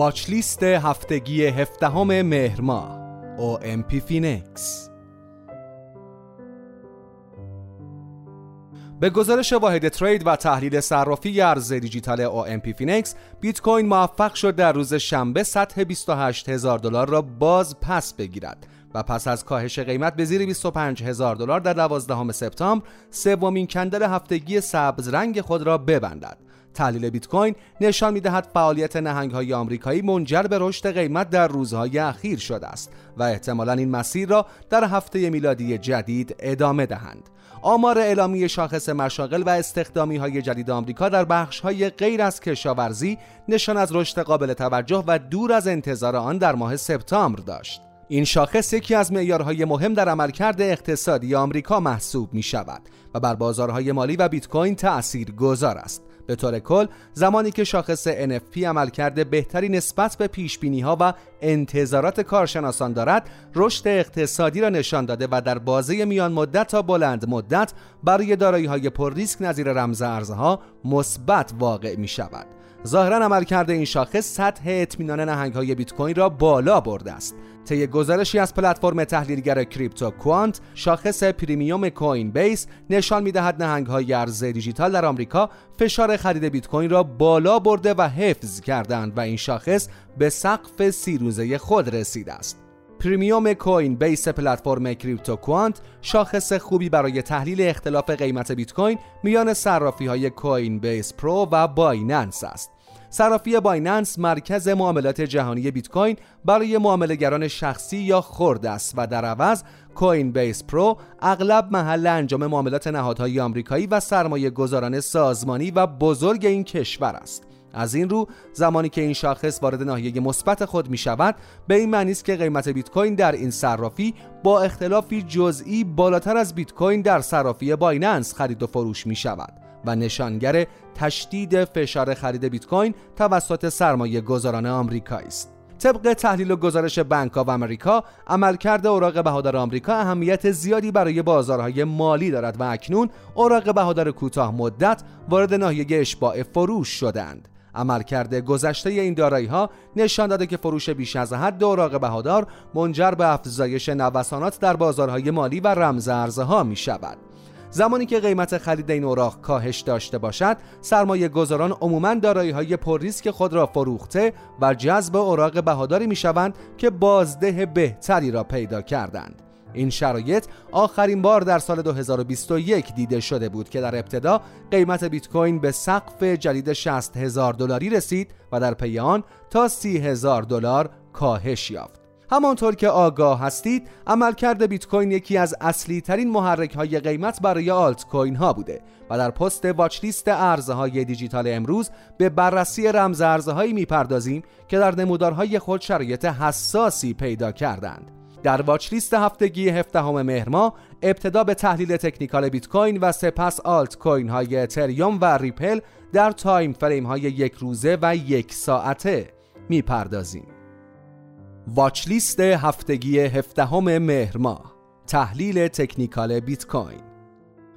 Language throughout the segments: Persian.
watch list هفتگی هفدهم مهر ماه. OMP فینکس به گزارش واحد trade و تحلیل صرافی ارز دیجیتال OMP فینکس بیت کوین موفق شد در روز شنبه سطح 28 هزار دلار را باز پس بگیرد و پس از کاهش قیمت به زیر 25 هزار دلار در 12 سپتامبر سومین کندل هفتگی سبز رنگ خود را ببندد. تحلیل بیت کوین نشان می‌دهد فعالیت نهنگ های آمریکایی منجر به رشد قیمت در روزهای اخیر شده است و احتمالا این مسیر را در هفته میلادی جدید ادامه دهند آمار اعلامی شاخص مشاغل و استخدامی های جدید آمریکا در بخش های غیر از کشاورزی نشان از رشد قابل توجه و دور از انتظار آن در ماه سپتامبر داشت این شاخص یکی از معیارهای مهم در عملکرد اقتصادی آمریکا محسوب می شود و بر بازارهای مالی و بیت کوین تأثیر گذار است. به طور کل زمانی که شاخص NFP عملکرد بهتری نسبت به پیش ها و انتظارات کارشناسان دارد رشد اقتصادی را نشان داده و در بازه میان مدت تا بلند مدت برای دارایی های پر ریسک نظیر رمز ارزها مثبت واقع می شود ظاهرا عملکرد این شاخص سطح اطمینان نهنگ های بیت کوین را بالا برده است. طی گزارشی از پلتفرم تحلیلگر کریپتو کوانت شاخص premium کوین بیس نشان می‌دهد نهنگ های ارز دیجیتال در آمریکا فشار خرید بیت کوین را بالا برده و حفظ کردند و این شاخص به سقف سی روزه خود رسیده است. premium کوین بیس پلتفرم کریپتو کوانت شاخص خوبی برای تحلیل اختلاف قیمت بیت کوین میان صرافی های کوین بیس پرو و بایننس است. صرافی بایننس مرکز معاملات جهانی بیت کوین برای معاملهگران شخصی یا خرد است و در عوض کوین بیس پرو اغلب محل انجام معاملات نهادهای آمریکایی و سرمایه گذاران سازمانی و بزرگ این کشور است. از این رو زمانی که این شاخص وارد ناحیه مثبت خود می شود به این معنی است که قیمت بیت کوین در این صرافی با اختلافی جزئی بالاتر از بیت کوین در صرافی بایننس خرید و فروش می شود و نشانگر تشدید فشار خرید بیت کوین توسط سرمایه گذاران آمریکایی است. طبق تحلیل و گزارش بانک آف امریکا عملکرد اوراق بهادار آمریکا اهمیت زیادی برای بازارهای مالی دارد و اکنون اوراق بهادار کوتاه مدت وارد ناحیه اشباع فروش شدند عملکرد گذشته این دارایی ها نشان داده که فروش بیش از حد اوراق بهادار منجر به افزایش نوسانات در بازارهای مالی و رمز ارزها می شود. زمانی که قیمت خرید این اوراق کاهش داشته باشد سرمایه گذاران عموما دارایی های پر ریسک خود را فروخته و جذب اوراق بهاداری می شوند که بازده بهتری را پیدا کردند این شرایط آخرین بار در سال 2021 دیده شده بود که در ابتدا قیمت بیت کوین به سقف جدید 60 هزار دلاری رسید و در پی آن تا 30 هزار دلار کاهش یافت. همانطور که آگاه هستید عملکرد بیت کوین یکی از اصلی ترین محرک های قیمت برای آلت کوین ها بوده و در پست واچ لیست ارزهای دیجیتال امروز به بررسی رمز ارزهایی می‌پردازیم که در نمودارهای خود شرایط حساسی پیدا کردند در watch list هفتگی 17 مهر ماه ابتدا به تحلیل تکنیکال بیت کوین و سپس آلت کوین های اتریوم و ریپل در time frame های یک روزه و یک ساعته می‌پردازیم. watch list هفتگی 17 مهر ماه. تحلیل تکنیکال بیت کوین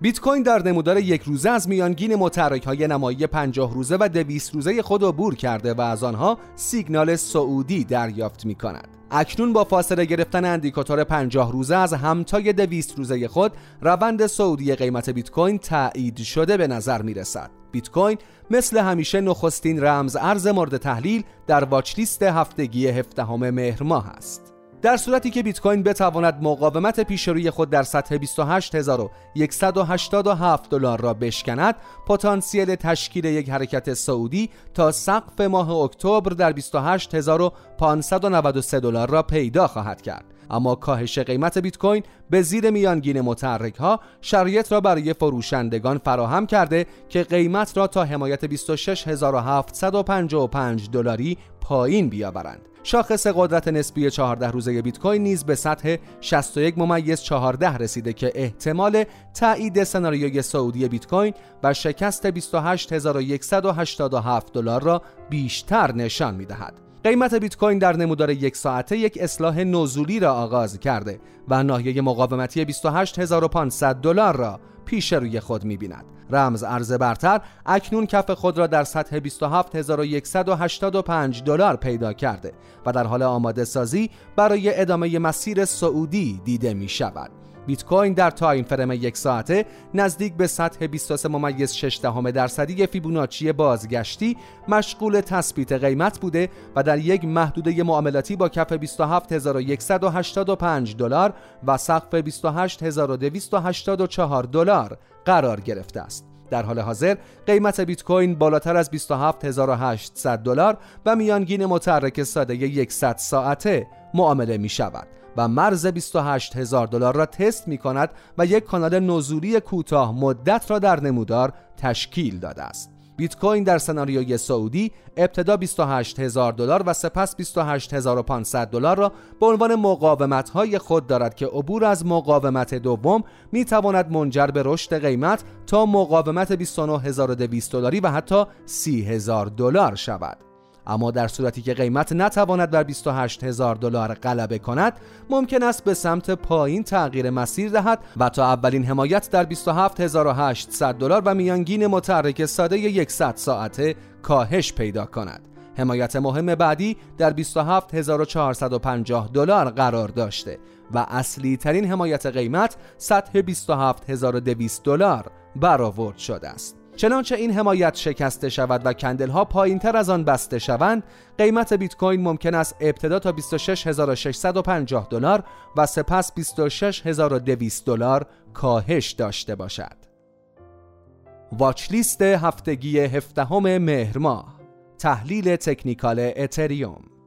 بیت کوین در نمودار یک روزه از میانگین متحرک های نمایی 50 روزه و 200 روزه خود عبور کرده و از آنها سیگنال صعودی دریافت می کند. اکنون با فاصله گرفتن اندیکاتور 50 روزه از همتای 200 روزه خود روند سعودی قیمت بیت کوین تایید شده به نظر می رسد. بیت کوین مثل همیشه نخستین رمز ارز مورد تحلیل در واچ لیست هفتگی 17 مهر ماه است. در صورتی که بیت کوین بتواند مقاومت پیش روی خود در سطح 28187 دلار را بشکند پتانسیل تشکیل یک حرکت سعودی تا سقف ماه اکتبر در 28593 دلار را پیدا خواهد کرد. اما کاهش قیمت بیت کوین به زیر میانگین متحرک ها شرایط را برای فروشندگان فراهم کرده که قیمت را تا حمایت 26755 دلاری پایین بیاورند شاخص قدرت نسبی 14 روزه بیت کوین نیز به سطح 61 ممیز 14 رسیده که احتمال تایید سناریوی سعودی بیت کوین و شکست 28187 دلار را بیشتر نشان می‌دهد. قیمت بیت کوین در نمودار یک ساعته یک اصلاح نزولی را آغاز کرده و ناحیه مقاومتی 28500 دلار را پیش روی خود می‌بیند. رمز ارز برتر اکنون کف خود را در سطح 27185 دلار پیدا کرده و در حال آماده سازی برای ادامه مسیر سعودی دیده می شود بیت کوین در تایم فرم یک ساعته نزدیک به سطح 23 ممیز 6 دهم درصدی فیبوناچی بازگشتی مشغول تثبیت قیمت بوده و در یک محدوده معاملاتی با کف 27185 دلار و سقف 28284 دلار قرار گرفته است. در حال حاضر قیمت بیت کوین بالاتر از 27800 دلار و میانگین متحرک ساده 100 ساعته معامله می شود و مرز 28 هزار دلار را تست می کند و یک کانال نزولی کوتاه مدت را در نمودار تشکیل داده است. بیت کوین در سناریوی سعودی ابتدا 28 هزار دلار و سپس 28500 دلار را به عنوان مقاومت های خود دارد که عبور از مقاومت دوم می تواند منجر به رشد قیمت تا مقاومت 29200 دلاری و حتی 30000 دلار شود. اما در صورتی که قیمت نتواند بر 28 هزار دلار غلبه کند ممکن است به سمت پایین تغییر مسیر دهد و تا اولین حمایت در 27800 دلار و میانگین متحرک ساده 100 ساعته کاهش پیدا کند. حمایت مهم بعدی در 27450 دلار قرار داشته و اصلی ترین حمایت قیمت سطح 27200 دلار برآورد شده است. چنانچه این حمایت شکسته شود و کندل ها پایین تر از آن بسته شوند قیمت بیت کوین ممکن است ابتدا تا 26650 دلار و سپس 26200 دلار کاهش داشته باشد. watch list هفتگی هفدهم مهر ماه تحلیل تکنیکال اتریوم.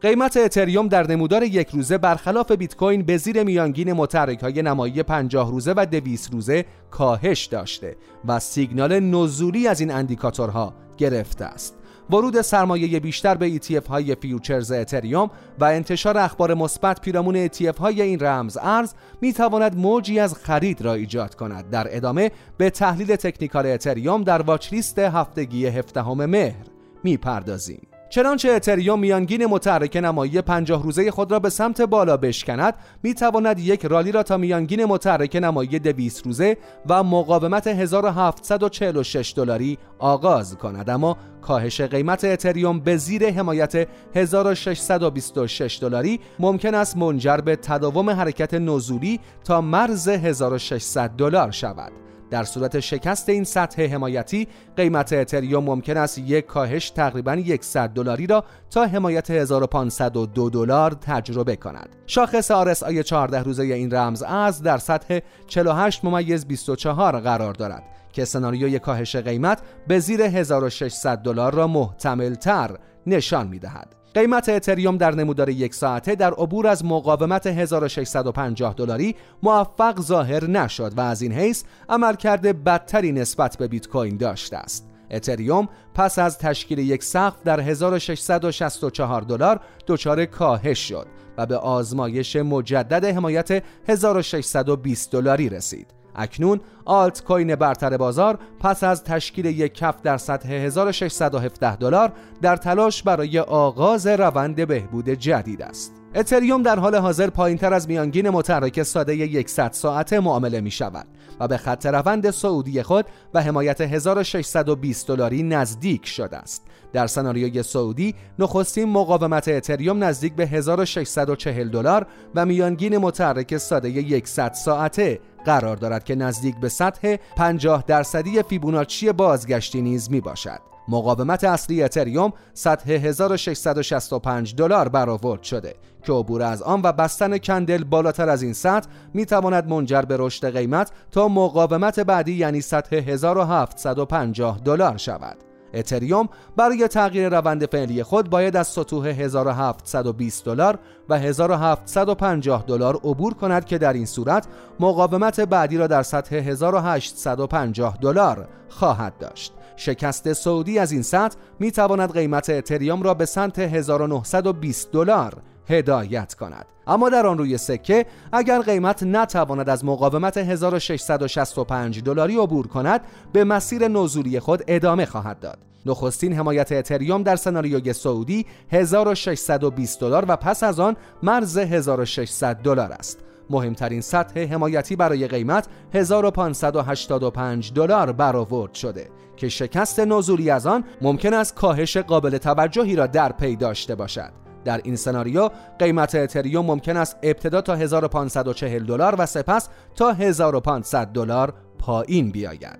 قیمت اتریوم در نمودار یک روزه برخلاف بیت کوین به زیر میانگین متحرک های نمایی 50 روزه و 200 روزه کاهش داشته و سیگنال نزولی از این اندیکاتورها گرفته است. ورود سرمایه بیشتر به ETF های futures اتریوم و انتشار اخبار مثبت پیرامون ETF های این رمز ارز می تواند موجی از خرید را ایجاد کند. در ادامه به تحلیل تکنیکال اتریوم در واچ لیست هفتگی هفدهم مهر می پردازیم. چنانچه اتریوم میانگین متحرک نمایی 50 روزه خود را به سمت بالا بشکند می تواند یک رالی را تا میانگین متحرک نمایی 200 روزه و مقاومت 1746 دلاری آغاز کند. اما کاهش قیمت اتریوم به زیر حمایت 1626 دلاری ممکن است منجر به تداوم حرکت نزولی تا مرز 1600 دلار شود. در صورت شکست این سطح حمایتی قیمت اتریوم ممکن است یک کاهش تقریبا 100 دلاری را تا حمایت 1502 دلار تجربه کند. شاخص RSI 14 روزه این رمز از در سطح 48 ممیز 24 قرار دارد که سناریوی کاهش قیمت به زیر 1600 دلار را محتمل تر نشان می دهد. قیمت اتریوم در نمودار یک ساعته در عبور از مقاومت 1650 دلاری موفق ظاهر نشد و از این حیث عملکرد بدتری نسبت به بیت کوین داشته است. اتریوم پس از تشکیل یک سقف در 1664 دلار دچار کاهش شد و به آزمایش مجدد حمایت 1620 دلاری رسید. اکنون آلت کوین برتر بازار پس از تشکیل یک کف در سطح 1617 دلار در تلاش برای آغاز روند بهبود جدید است. اتریوم در حال حاضر پایینتر از میانگین متحرک ساده 100 ساعته معامله می شود و به خط روند سعودی خود و حمایت 1620 دلاری نزدیک شده است. در سناریوی سعودی نخستین مقاومت اتریوم نزدیک به 1640 دلار و میانگین متحرک ساده 100 ساعته قرار دارد که نزدیک به سطح 50 درصدی فیبوناچی بازگشتی نیز می باشد. مقاومت اصلی اتریوم سطح 1665 دلار برآورد شده که عبور از آن و بستن کندل بالاتر از این سطح می تواند منجر به رشد قیمت تا مقاومت بعدی یعنی سطح 1750 دلار شود. اتریوم برای تغییر روند فعلی خود باید از سطوح 1720 دلار و 1750 دلار عبور کند که در این صورت مقاومت بعدی را در سطح 1850 دلار خواهد داشت. شکست سعودی از این سطح می تواند قیمت اتریوم را به سمت 1920 دلار هدایت کند. اما در آن روی سکه اگر قیمت نتواند از مقاومت 1665 دلاری عبور کند به مسیر نزولی خود ادامه خواهد داد. نخستین حمایت اتریوم در سناریوی سعودی 1620 دلار و پس از آن مرز 1600 دلار است. مهمترین سطح حمایتی برای قیمت 1585 دلار برآورد شده که شکست نزولی از آن ممکن است کاهش قابل توجهی را در پی داشته باشد. در این سناریو قیمت اتریوم ممکن است ابتدا تا 1540 دلار و سپس تا 1500 دلار پایین بیاید.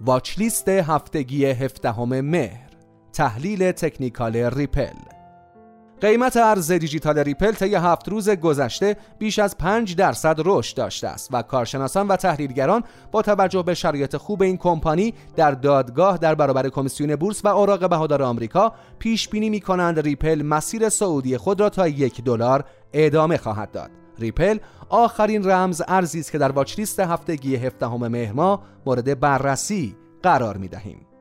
watch list هفتگی هفدهم مهر تحلیل تکنیکال ریپل قیمت ارز دیجیتال ریپل طی هفت روز گذشته بیش از 5 درصد رشد داشته است و کارشناسان و تحلیلگران با توجه به شرایط خوب این کمپانی در دادگاه در برابر کمیسیون بورس و اوراق بهادار آمریکا پیش بینی می کنند ریپل مسیر صعودی خود را تا یک دلار ادامه خواهد داد. ریپل آخرین رمز ارزی است که در watch list هفتگی هفدهم مهر مورد بررسی قرار می دهیم.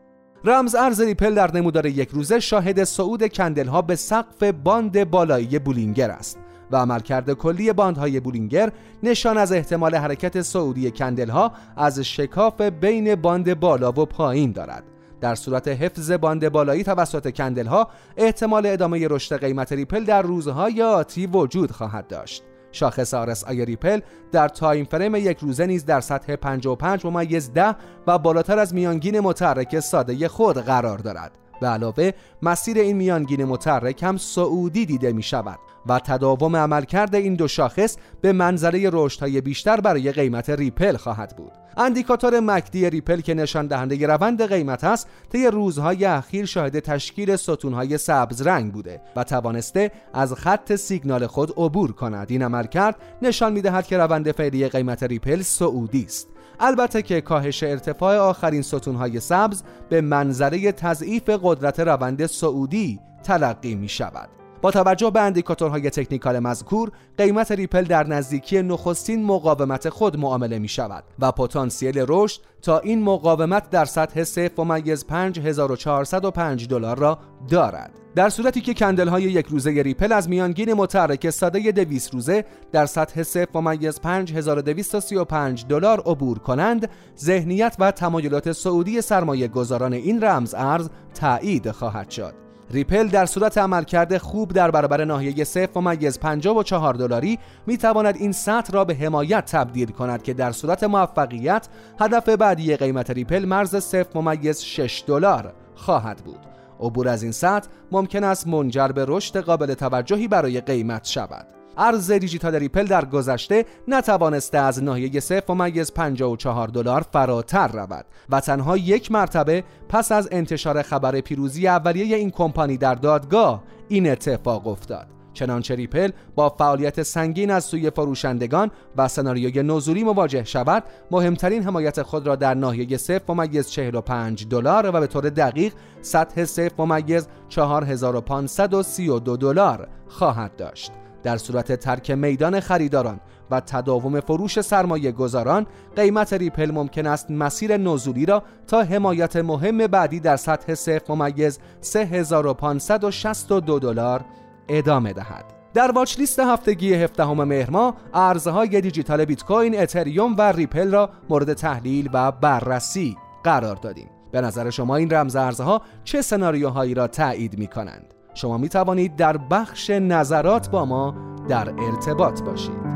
رمز ارز ریپل در نمودار یک روزه شاهد صعود کندل ها به سقف باند بالایی بولینگر است و عملکرد کلی باندهای بولینگر نشان از احتمال حرکت صعودی کندل ها از شکاف بین باند بالا و پایین دارد. در صورت حفظ باند بالایی توسط کندل ها احتمال ادامه رشد قیمت ریپل در روزهای آتی وجود خواهد داشت. شاخص RSI ریپل در time frame یک روزه نیز در سطح 55 ممیز 10 و بالاتر از میانگین متحرک ساده خود قرار دارد. به علاوه مسیر این میانگین متحرک هم صعودی دیده می شود و تداوم عملکرد این دو شاخص به منزله رشدهای بیشتر برای قیمت ریپل خواهد بود. اندیکاتور MACD ریپل که نشان دهنده روند قیمت است طی روزهای اخیر شاهد تشکیل ستونهای سبز رنگ بوده و توانسته از خط سیگنال خود عبور کند. این عملکرد نشان می‌دهد که روند فعلی قیمت ریپل صعودی است. البته که کاهش ارتفاع آخرین ستونهای سبز به منزله تضعیف قدرت روند صعودی تلقی می شود با توجه به اندیکاتورهای تکنیکال مذکور قیمت ریپل در نزدیکی نخستین مقاومت خود معامله می شود و پتانسیل رشد تا این مقاومت در سطح 0.5405 دلار را دارد. در صورتی که کندل های یک روزه ریپل از میانگین متحرک ساده 200 روزه در سطح 0.5235 دلار عبور کنند ذهنیت و تمایلات صعودی سرمایه گذاران این رمز ارز تایید خواهد شد. ریپل در صورت عملکرد خوب در برابر ناحیه 0.54 دلاری می تواند این سطح را به حمایت تبدیل کند که در صورت موفقیت هدف بعدی قیمت ریپل مرز 0.6 دلار خواهد بود. عبور از این سطح ممکن است منجر به رشد قابل توجهی برای قیمت شود. ارز دیجیتال ریپل در گذشته نتوانسته از ناحیه 0.54 دلار فراتر رود و تنها یک مرتبه پس از انتشار خبر پیروزی اولیه این کمپانی در دادگاه این اتفاق افتاد. چنانچه ریپل با فعالیت سنگین از سوی فروشندگان و سناریوی نزولی مواجه شود مهمترین حمایت خود را در ناحیه 0.45 دلار و به طور دقیق سطح 0.4532 دلار خواهد داشت. در صورت ترک میدان خریداران و تداوم فروش سرمایه گذاران قیمت ریپل ممکن است مسیر نزولی را تا حمایت مهم بعدی در سطح 3562 دلار ادامه دهد. در واچ لیست هفتگی هفدهم مهر ماه ارزهای دیجیتال بیت کوین، اتریوم و ریپل را مورد تحلیل و بررسی قرار دادیم. به نظر شما این رمز ارزها چه سناریوهایی را تایید می کنند؟ شما می توانید در بخش نظرات با ما در ارتباط باشید.